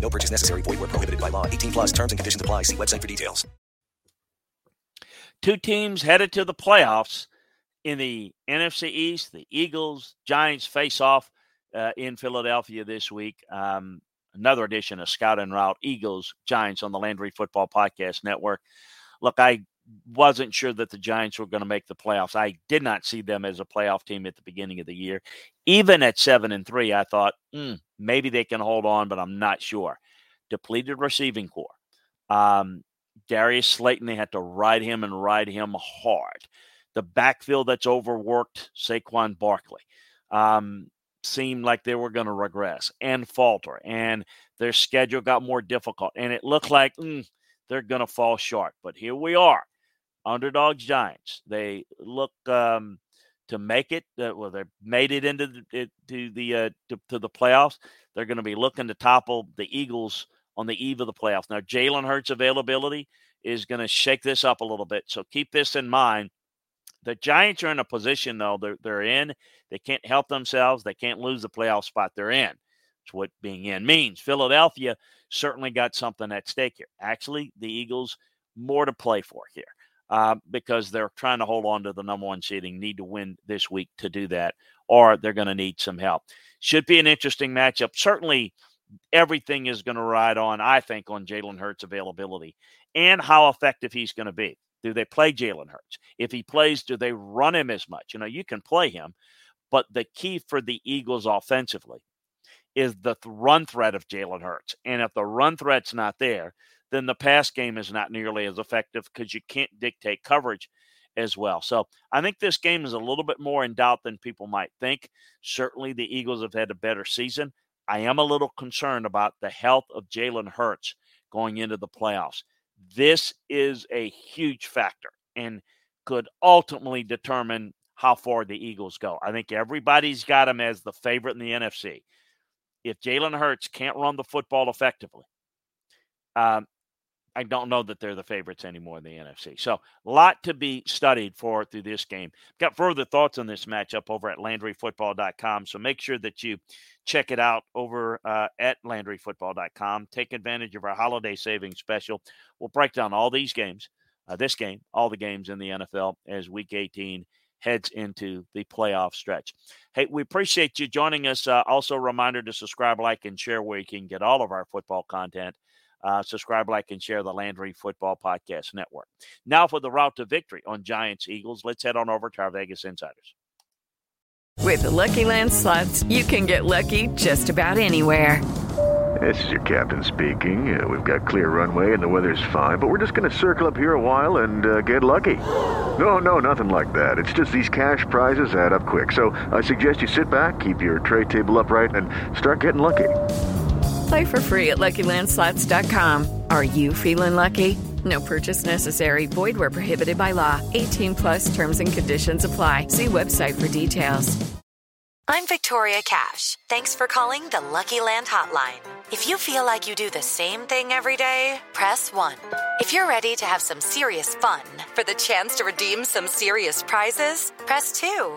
No purchase necessary. Void were prohibited by law. 18 plus terms and conditions apply. See website for details. Two teams headed to the playoffs in the NFC East. The Eagles, Giants face off uh, in Philadelphia this week. Um, another edition of Scout and Route Eagles, Giants on the Landry Football Podcast Network. Look, I wasn't sure that the Giants were going to make the playoffs. I did not see them as a playoff team at the beginning of the year. Even at seven and three, I thought mm, maybe they can hold on, but I'm not sure. Depleted receiving corps. Um, Darius Slayton, they had to ride him and ride him hard. The backfield that's overworked, Saquon Barkley, um, seemed like they were going to regress and falter, and their schedule got more difficult, and it looked like mm, they're going to fall short. But here we are, underdogs Giants. They look um, to make it. Uh, well, they made it into the, to the uh, to, to the playoffs. They're going to be looking to topple the Eagles on the eve of the playoffs. Now, Jalen Hurts' availability is going to shake this up a little bit. So keep this in mind. The Giants are in a position, though, they're, they're in. They can't help themselves. They can't lose the playoff spot they're in. That's what being in means. Philadelphia certainly got something at stake here. Actually, the Eagles more to play for here uh, because they're trying to hold on to the number one seeding, need to win this week to do that, or they're going to need some help. Should be an interesting matchup. Certainly, everything is going to ride on, I think, on Jalen Hurts' availability and how effective he's going to be. Do they play Jalen Hurts? If he plays, do they run him as much? You know, you can play him, but the key for the Eagles offensively is the th- run threat of Jalen Hurts. And if the run threat's not there, then the pass game is not nearly as effective because you can't dictate coverage as well. So I think this game is a little bit more in doubt than people might think. Certainly, the Eagles have had a better season. I am a little concerned about the health of Jalen Hurts going into the playoffs. This is a huge factor and could ultimately determine how far the Eagles go. I think everybody's got him as the favorite in the NFC. If Jalen Hurts can't run the football effectively, um, I don't know that they're the favorites anymore in the NFC. So, a lot to be studied for through this game. Got further thoughts on this matchup over at LandryFootball.com. So, make sure that you check it out over uh, at LandryFootball.com. Take advantage of our holiday savings special. We'll break down all these games, uh, this game, all the games in the NFL as Week 18 heads into the playoff stretch. Hey, we appreciate you joining us. Uh, also, a reminder to subscribe, like, and share where you can get all of our football content. Uh, subscribe, like, and share the Landry Football Podcast Network. Now for the route to victory on Giants Eagles, let's head on over to our Vegas Insiders. With the Lucky Land slots, you can get lucky just about anywhere. This is your captain speaking. Uh, we've got clear runway and the weather's fine, but we're just going to circle up here a while and uh, get lucky. No, no, nothing like that. It's just these cash prizes add up quick. So I suggest you sit back, keep your tray table upright, and start getting lucky. Play for free at LuckyLandSlots.com. Are you feeling lucky? No purchase necessary. Void where prohibited by law. 18 plus terms and conditions apply. See website for details. I'm Victoria Cash. Thanks for calling the Lucky Land Hotline. If you feel like you do the same thing every day, press 1. If you're ready to have some serious fun for the chance to redeem some serious prizes, press 2.